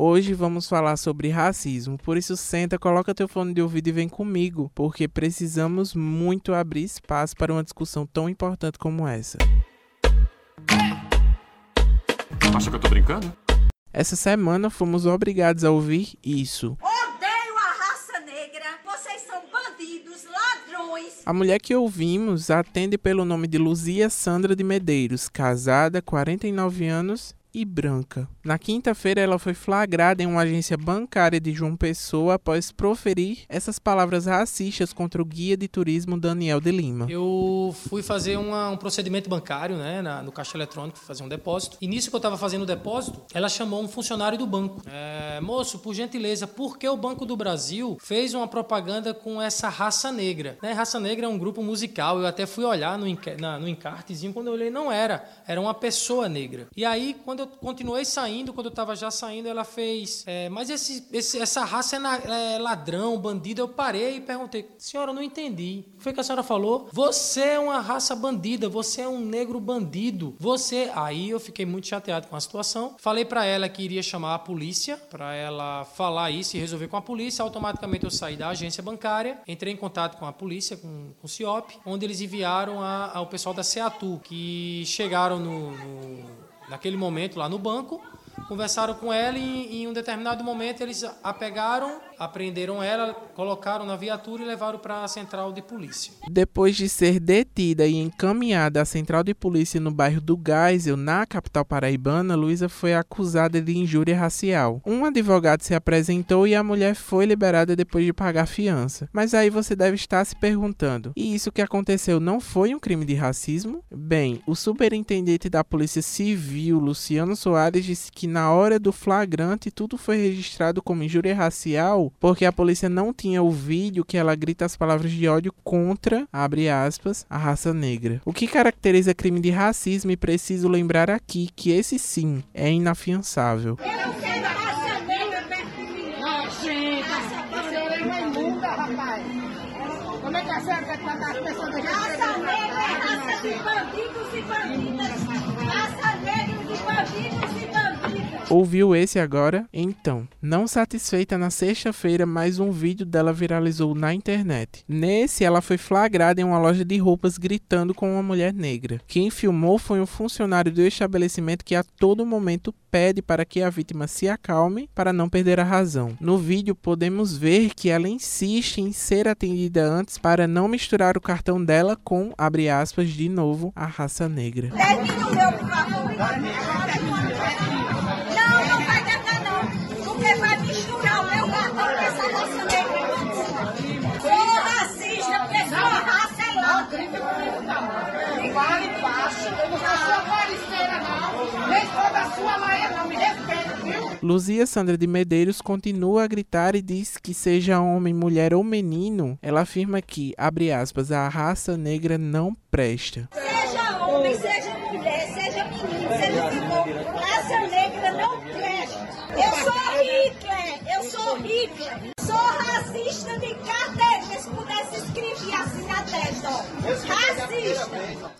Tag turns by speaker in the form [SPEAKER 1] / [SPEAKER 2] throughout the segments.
[SPEAKER 1] Hoje vamos falar sobre racismo, por isso senta, coloca teu fone de ouvido e vem comigo, porque precisamos muito abrir espaço para uma discussão tão importante como essa.
[SPEAKER 2] Acha que eu tô brincando?
[SPEAKER 1] Essa semana fomos obrigados a ouvir isso.
[SPEAKER 3] Odeio a raça negra. Vocês são bandidos, ladrões.
[SPEAKER 1] A mulher que ouvimos atende pelo nome de Luzia Sandra de Medeiros, casada, 49 anos e branca. Na quinta-feira, ela foi flagrada em uma agência bancária de João Pessoa após proferir essas palavras racistas contra o guia de turismo Daniel de Lima.
[SPEAKER 4] Eu fui fazer uma, um procedimento bancário né, na, no caixa eletrônico, fazer um depósito. E nisso que eu estava fazendo o depósito, ela chamou um funcionário do banco. É, Moço, por gentileza, por que o Banco do Brasil fez uma propaganda com essa raça negra? Né, raça negra é um grupo musical. Eu até fui olhar no, na, no encartezinho, quando eu olhei, não era. Era uma pessoa negra. E aí, quando eu continuei saindo, quando eu estava já saindo, ela fez. É, mas esse, esse, essa raça é, na, é, ladrão, bandido. Eu parei e perguntei, senhora, eu não entendi. O que foi que a senhora falou? Você é uma raça bandida, você é um negro bandido. Você. Aí eu fiquei muito chateado com a situação. Falei para ela que iria chamar a polícia para ela falar isso e resolver com a polícia. Automaticamente eu saí da agência bancária, entrei em contato com a polícia, com, com o CIOP, onde eles enviaram a, ao pessoal da CEATU, que chegaram no, no naquele momento lá no banco, conversaram com ela e em um determinado momento eles a pegaram apreenderam ela, colocaram na viatura e levaram para a central de polícia.
[SPEAKER 1] Depois de ser detida e encaminhada à central de polícia no bairro do Geisel, na capital paraibana, Luísa foi acusada de injúria racial. Um advogado se apresentou e a mulher foi liberada depois de pagar fiança. Mas aí você deve estar se perguntando: e isso que aconteceu não foi um crime de racismo? Bem, o superintendente da Polícia Civil, Luciano Soares, disse que na hora do flagrante tudo foi registrado como injúria racial porque a polícia não tinha o vídeo que ela grita as palavras de ódio contra, abre aspas, a raça negra. O que caracteriza crime de racismo e preciso lembrar aqui que esse sim é inafiançável.
[SPEAKER 3] Eu não quero a raça negra perto de mim. Não, sim. Você é uma imunda, rapaz. Como é que a senhora vai tratar as pessoas da Raça negra é raça de bandidos e bandidas.
[SPEAKER 1] Ouviu esse agora? Então, não satisfeita na sexta-feira, mais um vídeo dela viralizou na internet. Nesse, ela foi flagrada em uma loja de roupas gritando com uma mulher negra. Quem filmou foi um funcionário do estabelecimento que a todo momento pede para que a vítima se acalme para não perder a razão. No vídeo podemos ver que ela insiste em ser atendida antes para não misturar o cartão dela com, abre aspas, de novo, a raça negra.
[SPEAKER 3] Meu, por favor. Sua
[SPEAKER 5] laia, não. Me respeita, viu?
[SPEAKER 1] Luzia Sandra de Medeiros continua a gritar e diz que seja homem, mulher ou menino, ela afirma que, abre aspas, a raça negra não presta.
[SPEAKER 3] Seja homem, seja mulher, seja menino, seja o que for, raça negra não presta. Eu sou Hitler, eu sou Hitler. Sou racista de carteira, se pudesse escrever assim na testa, ó. Racista.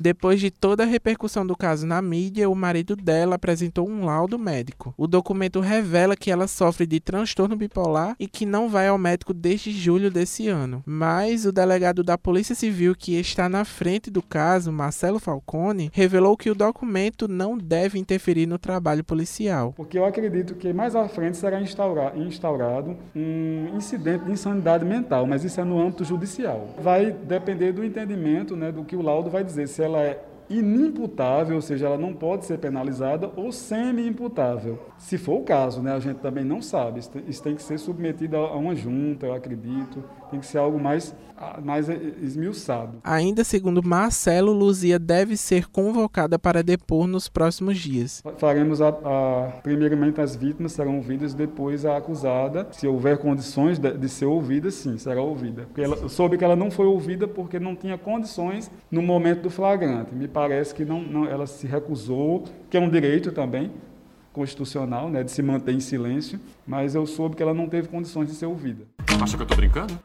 [SPEAKER 1] Depois de toda a repercussão do caso na mídia, o marido dela apresentou um laudo médico. O documento revela que ela sofre de transtorno bipolar e que não vai ao médico desde julho desse ano. Mas o delegado da Polícia Civil que está na frente do caso, Marcelo Falcone, revelou que o documento não deve interferir no trabalho policial.
[SPEAKER 6] Porque eu acredito que mais à frente será instaura- instaurado um incidente de insanidade mental, mas isso é no âmbito judicial. Vai depender do entendimento né, do que o laudo vai dizer, se ela é inimputável, ou seja, ela não pode ser penalizada, ou semi-imputável. Se for o caso, né, a gente também não sabe, isso tem, que ser submetido a uma junta, eu acredito, tem que ser algo mais, mais esmiuçado.
[SPEAKER 1] Ainda segundo Marcelo, Luzia deve ser convocada para depor nos próximos dias.
[SPEAKER 6] Faremos a, a- primeiramente as vítimas serão ouvidas, depois a acusada. Se houver condições de, de ser ouvida, sim, será ouvida. Porque ela, eu soube que ela não foi ouvida porque não tinha condições no momento do flagrante. Me parece que não, não- ela se recusou, que é um direito também constitucional, né, de se manter em silêncio, mas eu soube que ela não teve condições de ser ouvida.
[SPEAKER 2] Acha que eu tô brincando?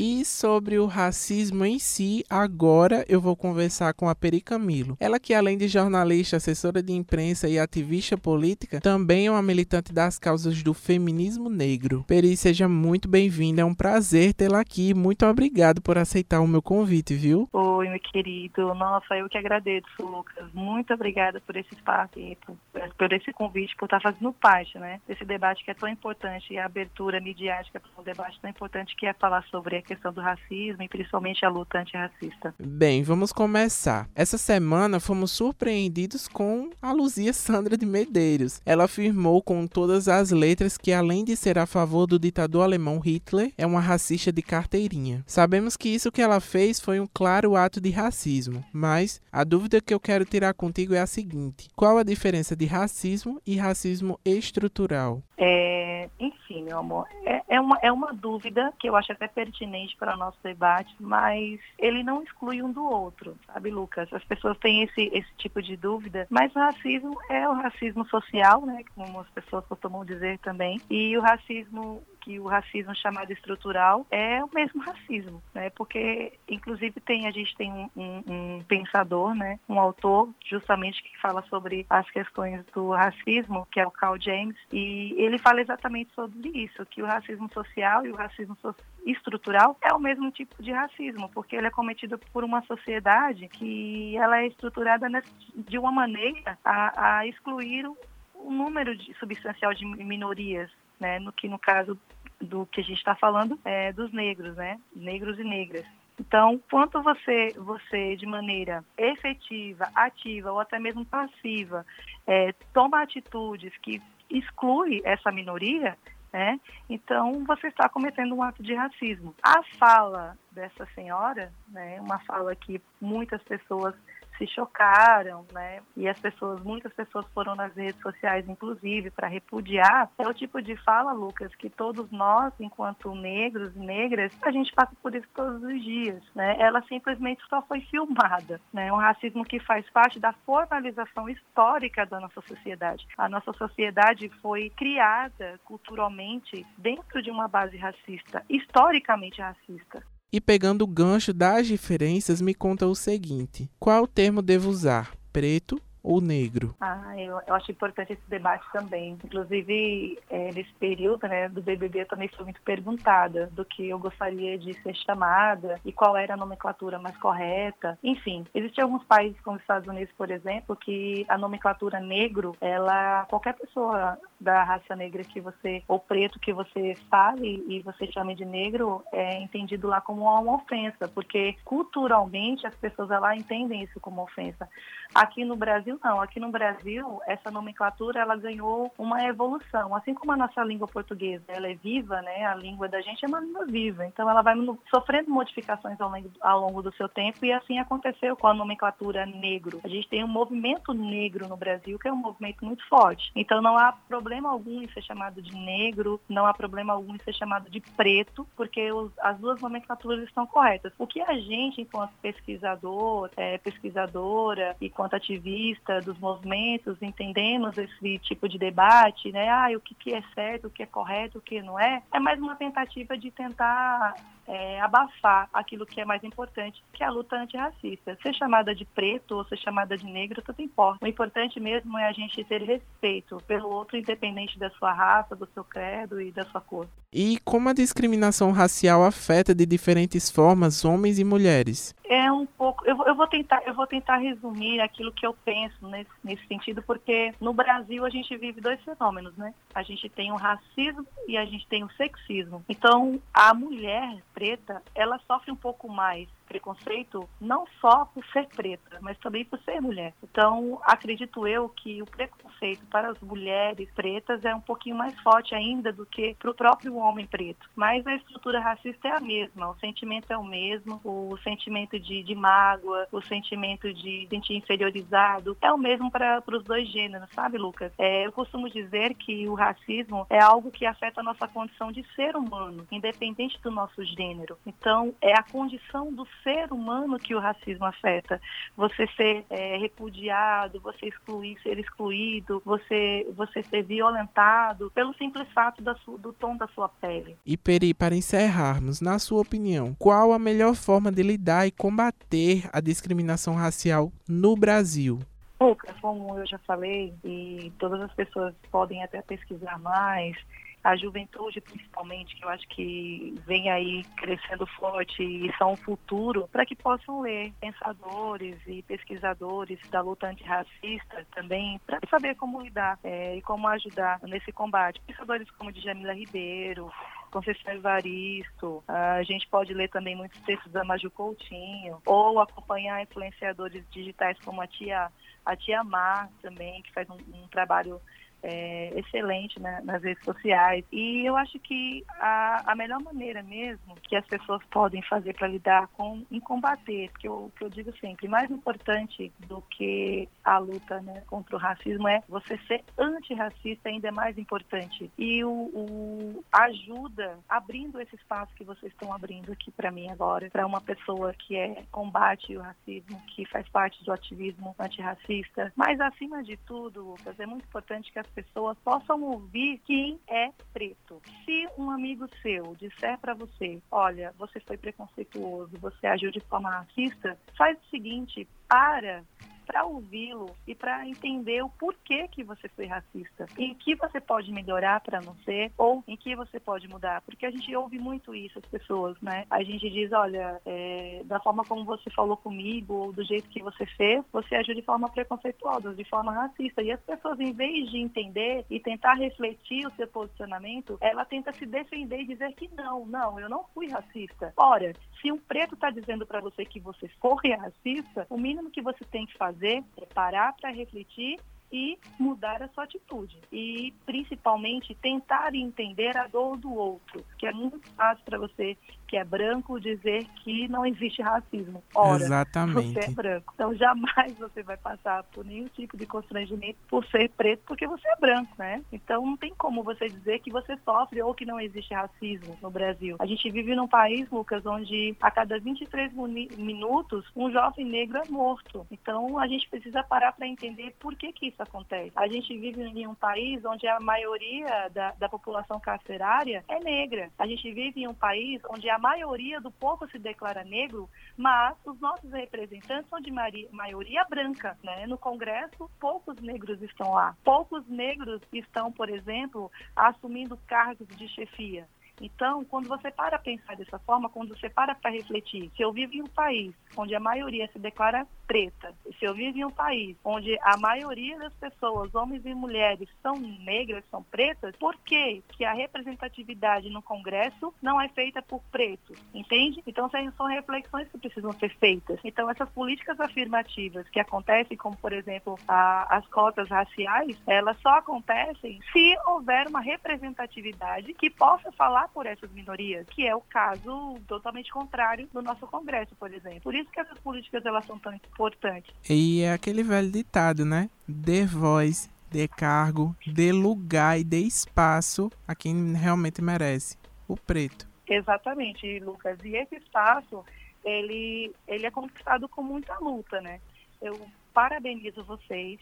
[SPEAKER 1] E sobre o racismo em si, agora eu vou conversar com a Peri Camilo. Ela que além de jornalista, assessora de imprensa e ativista política, também é uma militante das causas do feminismo negro. Peri, seja muito bem-vinda, é um prazer tê-la aqui. Muito obrigado por aceitar o meu convite, viu?
[SPEAKER 7] Oi, meu querido. Nossa, eu que agradeço, Lucas. Muito obrigada por esse espaço e por, por esse convite, por estar fazendo parte, né, desse debate que é tão importante e a abertura midiática para um debate tão importante que é falar sobre questão do racismo e principalmente a luta antirracista.
[SPEAKER 1] Bem, vamos começar. Essa semana fomos surpreendidos com a Luzia Sandra de Medeiros. Ela afirmou com todas as letras que, além de ser a favor do ditador alemão Hitler, é uma racista de carteirinha. Sabemos que isso que ela fez foi um claro ato de racismo, mas a dúvida que eu quero tirar contigo é a seguinte: qual a diferença de racismo e racismo estrutural?
[SPEAKER 7] É, enfim, meu amor, é, é, uma, é uma dúvida que eu acho até pertinente para o nosso debate, mas ele não exclui um do outro, sabe, Lucas? As pessoas têm esse, esse tipo de dúvida, mas o racismo é o racismo social, né, como as pessoas costumam dizer também, e o racismo que o racismo chamado estrutural é o mesmo racismo, né? Porque, inclusive, tem a gente tem um, um, pensador, né? Um autor, justamente que fala sobre as questões do racismo, que é o Carl James, e ele fala exatamente sobre isso, que o racismo social e o racismo so estrutural é o mesmo tipo de racismo, porque ele é cometido por uma sociedade que ela é estruturada de uma maneira a, a excluir um número de, substancial de minorias, né, no que no caso do que a gente está falando é dos negros, né, negros e negras. Então, quanto você, você de maneira efetiva, ativa ou até mesmo passiva, é, toma atitudes que exclui essa minoria, né? Então você está cometendo um ato de racismo. A fala dessa senhora, né, uma fala que muitas pessoas se chocaram, né? E as pessoas, muitas pessoas foram nas redes sociais, inclusive, para repudiar. É o tipo de fala, Lucas, que todos nós, enquanto negros e negras, a gente passa por isso todos os dias, né? Ela simplesmente só foi filmada, né? Um racismo que faz parte da formalização histórica da nossa sociedade. A nossa sociedade foi criada culturalmente dentro de uma base racista, historicamente racista.
[SPEAKER 1] E pegando o gancho das diferenças, me conta o seguinte: qual termo devo usar? Preto ou negro?
[SPEAKER 7] Ah, eu, eu acho importante esse debate também. Inclusive, é, nesse período né, do BBB, eu também fui muito perguntada do que eu gostaria de ser chamada e qual era a nomenclatura mais correta. Enfim, existem alguns países, como os Estados Unidos, por exemplo, que a nomenclatura negro, ela qualquer pessoa da raça negra que você ou preto que você fale e você chame de negro é entendido lá como uma ofensa, porque culturalmente as pessoas lá entendem isso como ofensa. Aqui no Brasil não, aqui no Brasil essa nomenclatura ela ganhou uma evolução, assim como a nossa língua portuguesa, ela é viva, né? A língua da gente é uma língua viva, então ela vai sofrendo modificações ao longo, ao longo do seu tempo e assim aconteceu com a nomenclatura negro. A gente tem um movimento negro no Brasil que é um movimento muito forte. Então não há problema algum em ser chamado de negro, não há problema algum em ser chamado de preto, porque os, as duas nomenclaturas estão corretas. O que a gente, enquanto pesquisador, é, pesquisadora e enquanto ativista dos movimentos, entendemos esse tipo de debate, né? Ah, o que, que é certo, o que é correto, o que não é, é mais uma tentativa de tentar é, abafar aquilo que é mais importante, que é a luta antirracista. Ser chamada de preto ou ser chamada de negro, tudo importa. O importante mesmo é a gente ter respeito pelo outro, independente da sua raça, do seu credo e da sua cor.
[SPEAKER 1] E como a discriminação racial afeta de diferentes formas homens e mulheres?
[SPEAKER 7] É um pouco. Eu, eu, vou tentar, eu vou tentar resumir aquilo que eu penso nesse, nesse sentido, porque no Brasil a gente vive dois fenômenos, né? A gente tem o racismo e a gente tem o sexismo. Então, a mulher preta, ela sofre um pouco mais preconceito não só por ser preta, mas também por ser mulher. Então, acredito eu que o preconceito para as mulheres pretas é um pouquinho mais forte ainda do que para o próprio homem preto. Mas a estrutura racista é a mesma, o sentimento é o mesmo, o sentimento de, de mágoa, o sentimento de sentir inferiorizado é o mesmo para os dois gêneros, sabe, Lucas? É, eu costumo dizer que o racismo é algo que afeta a nossa condição de ser humano, independente do nosso gênero. Então, é a condição do ser humano que o racismo afeta. Você ser é, repudiado, você excluir, ser excluído, você, você ser violentado pelo simples fato su, do tom da sua pele.
[SPEAKER 1] E Peri, para encerrarmos, na sua opinião, qual a melhor forma de lidar e combater a discriminação racial no Brasil?
[SPEAKER 7] Lucas, como eu já falei, e todas as pessoas podem até pesquisar mais, a juventude principalmente, que eu acho que vem aí crescendo forte e são o futuro, para que possam ler pensadores e pesquisadores da luta antirracista também, para saber como lidar é, e como ajudar nesse combate. Pensadores como Djamila Ribeiro, Conceição Evaristo, a gente pode ler também muitos textos da Maju Coutinho, ou acompanhar influenciadores digitais como a tia, a tia Mar também, que faz um, um trabalho é, excelente né, nas redes sociais. E eu acho que a, a, melhor maneira mesmo que as pessoas podem fazer para lidar com, em combater, que eu, que eu digo sempre, mais importante do que a luta né, contra o racismo é você ser antirracista, ainda é mais importante. E o, o ajuda abrindo esse espaço que vocês estão abrindo aqui para mim agora, para uma pessoa que é combate o racismo, que faz parte do ativismo antirracista. Mas acima de tudo, Lucas, é muito importante que as pessoas possam ouvir quem é preto. Se um amigo seu disser para você, olha, você foi preconceituoso, você agiu de forma racista, faz o seguinte, para para ouvi-lo e para entender o porquê que você foi racista, em que você pode melhorar para não ser ou em que você pode mudar, porque a gente ouve muito isso as pessoas, né? A gente diz, olha, é, da forma como você falou comigo ou do jeito que você fez, você agiu de forma preconceituosa, de forma racista e as pessoas em vez de entender e tentar refletir o seu posicionamento, ela tenta se defender e dizer que não, não, eu não fui racista. Ora, se um preto está dizendo para você que você foi racista, o mínimo que você tem que fazer fazer é parar para refletir e mudar a sua atitude. E, principalmente, tentar entender a dor do outro, que é muito fácil para você que é branco dizer que não existe racismo. Ora,
[SPEAKER 1] Exatamente.
[SPEAKER 7] você é branco. Então, jamais você vai passar por nenhum tipo de constrangimento por ser preto, porque você é branco, né? Então, não tem como você dizer que você sofre ou que não existe racismo no Brasil. A gente vive num país, Lucas, onde a cada 23 minutos um jovem negro é morto. Então, a gente precisa parar para entender por que que isso acontece. A gente vive em um país onde a maioria da, da população carcerária é negra. A gente vive em um país onde a a maioria do povo se declara negro, mas os nossos representantes são de maioria branca. Né? No Congresso, poucos negros estão lá. Poucos negros estão, por exemplo, assumindo cargos de chefia. Então, quando você para pensar dessa forma, quando você para para refletir, se eu vivo em um país onde a maioria se declara preta, se eu vivo em um país onde a maioria das pessoas, homens e mulheres, são negras, são pretas, por que, que a representatividade no Congresso não é feita por pretos? Entende? Então, são reflexões que precisam ser feitas. Então, essas políticas afirmativas que acontecem, como, por exemplo, a, as cotas raciais, elas só acontecem se houver uma representatividade que possa falar por essas minorias, que é o caso totalmente contrário do nosso Congresso, por exemplo. Por isso que essas políticas elas são tão importantes.
[SPEAKER 1] E é aquele velho ditado, né? Dê voz, dê cargo, dê lugar e dê espaço a quem realmente merece, o preto.
[SPEAKER 7] Exatamente, Lucas. E esse espaço, ele, ele é conquistado com muita luta, né? Eu parabenizo vocês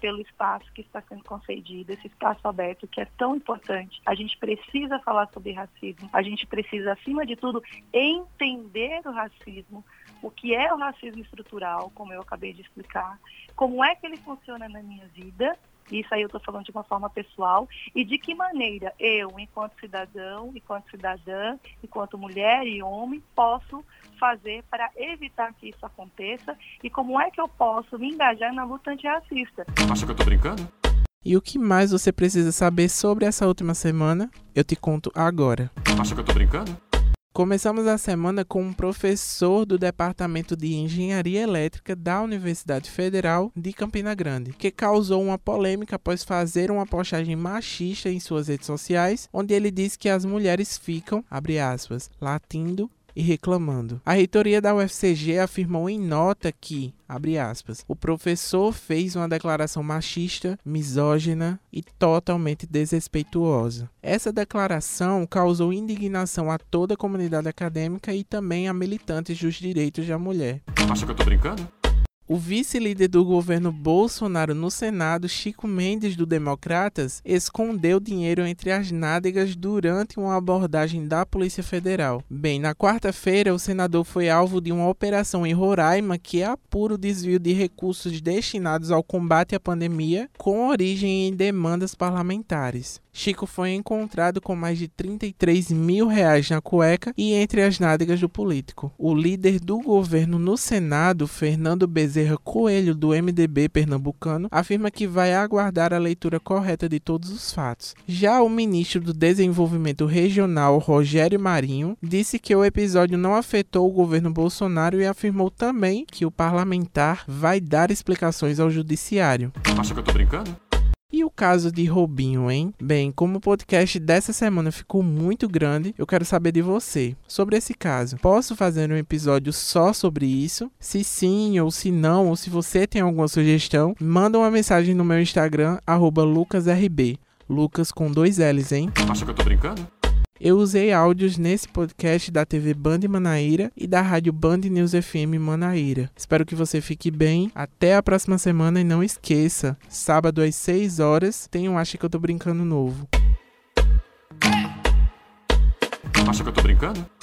[SPEAKER 7] pelo espaço que está sendo concedido, esse espaço aberto que é tão importante. A gente precisa falar sobre racismo, a gente precisa, acima de tudo, entender o racismo, o que é o racismo estrutural, como eu acabei de explicar, como é que ele funciona na minha vida isso aí eu estou falando de uma forma pessoal. E de que maneira eu, enquanto cidadão, enquanto cidadã, enquanto mulher e homem, posso fazer para evitar que isso aconteça e como é que eu posso me engajar na luta antirracista.
[SPEAKER 2] Acha que eu estou brincando?
[SPEAKER 1] E o que mais você precisa saber sobre essa última semana? Eu te conto agora.
[SPEAKER 2] Acha que eu estou brincando?
[SPEAKER 1] Começamos a semana com um professor do Departamento de Engenharia Elétrica da Universidade Federal de Campina Grande, que causou uma polêmica após fazer uma postagem machista em suas redes sociais, onde ele disse que as mulheres ficam, abre aspas, latindo e reclamando. A reitoria da UFCG afirmou em nota que, abre aspas, o professor fez uma declaração machista, misógina e totalmente desrespeituosa. Essa declaração causou indignação a toda a comunidade acadêmica e também a militantes dos direitos da mulher.
[SPEAKER 2] Acha que eu tô brincando?
[SPEAKER 1] O vice-líder do governo Bolsonaro no Senado, Chico Mendes, do Democratas, escondeu dinheiro entre as nádegas durante uma abordagem da Polícia Federal. Bem, na quarta-feira, o senador foi alvo de uma operação em Roraima que apura o desvio de recursos destinados ao combate à pandemia com origem em demandas parlamentares. Chico foi encontrado com mais de 33 mil reais na cueca e entre as nádegas do político. O líder do governo no Senado, Fernando Bezerra Coelho, do MDB pernambucano, afirma que vai aguardar a leitura correta de todos os fatos. Já o ministro do Desenvolvimento Regional, Rogério Marinho, disse que o episódio não afetou o governo Bolsonaro e afirmou também que o parlamentar vai dar explicações ao judiciário.
[SPEAKER 2] Acha que eu tô brincando?
[SPEAKER 1] E o caso de Robinho, hein? Bem, como o podcast dessa semana ficou muito grande, eu quero saber de você sobre esse caso. Posso fazer um episódio só sobre isso? Se sim ou se não, ou se você tem alguma sugestão, manda uma mensagem no meu Instagram, lucasrb. Lucas com dois L's, hein?
[SPEAKER 2] Acha que eu tô brincando?
[SPEAKER 1] Eu usei áudios nesse podcast da TV Band Manaíra e da rádio Band News FM Manaíra. Espero que você fique bem. Até a próxima semana e não esqueça, sábado às 6 horas tem um Acha que eu tô brincando novo.
[SPEAKER 2] Acha que eu tô brincando?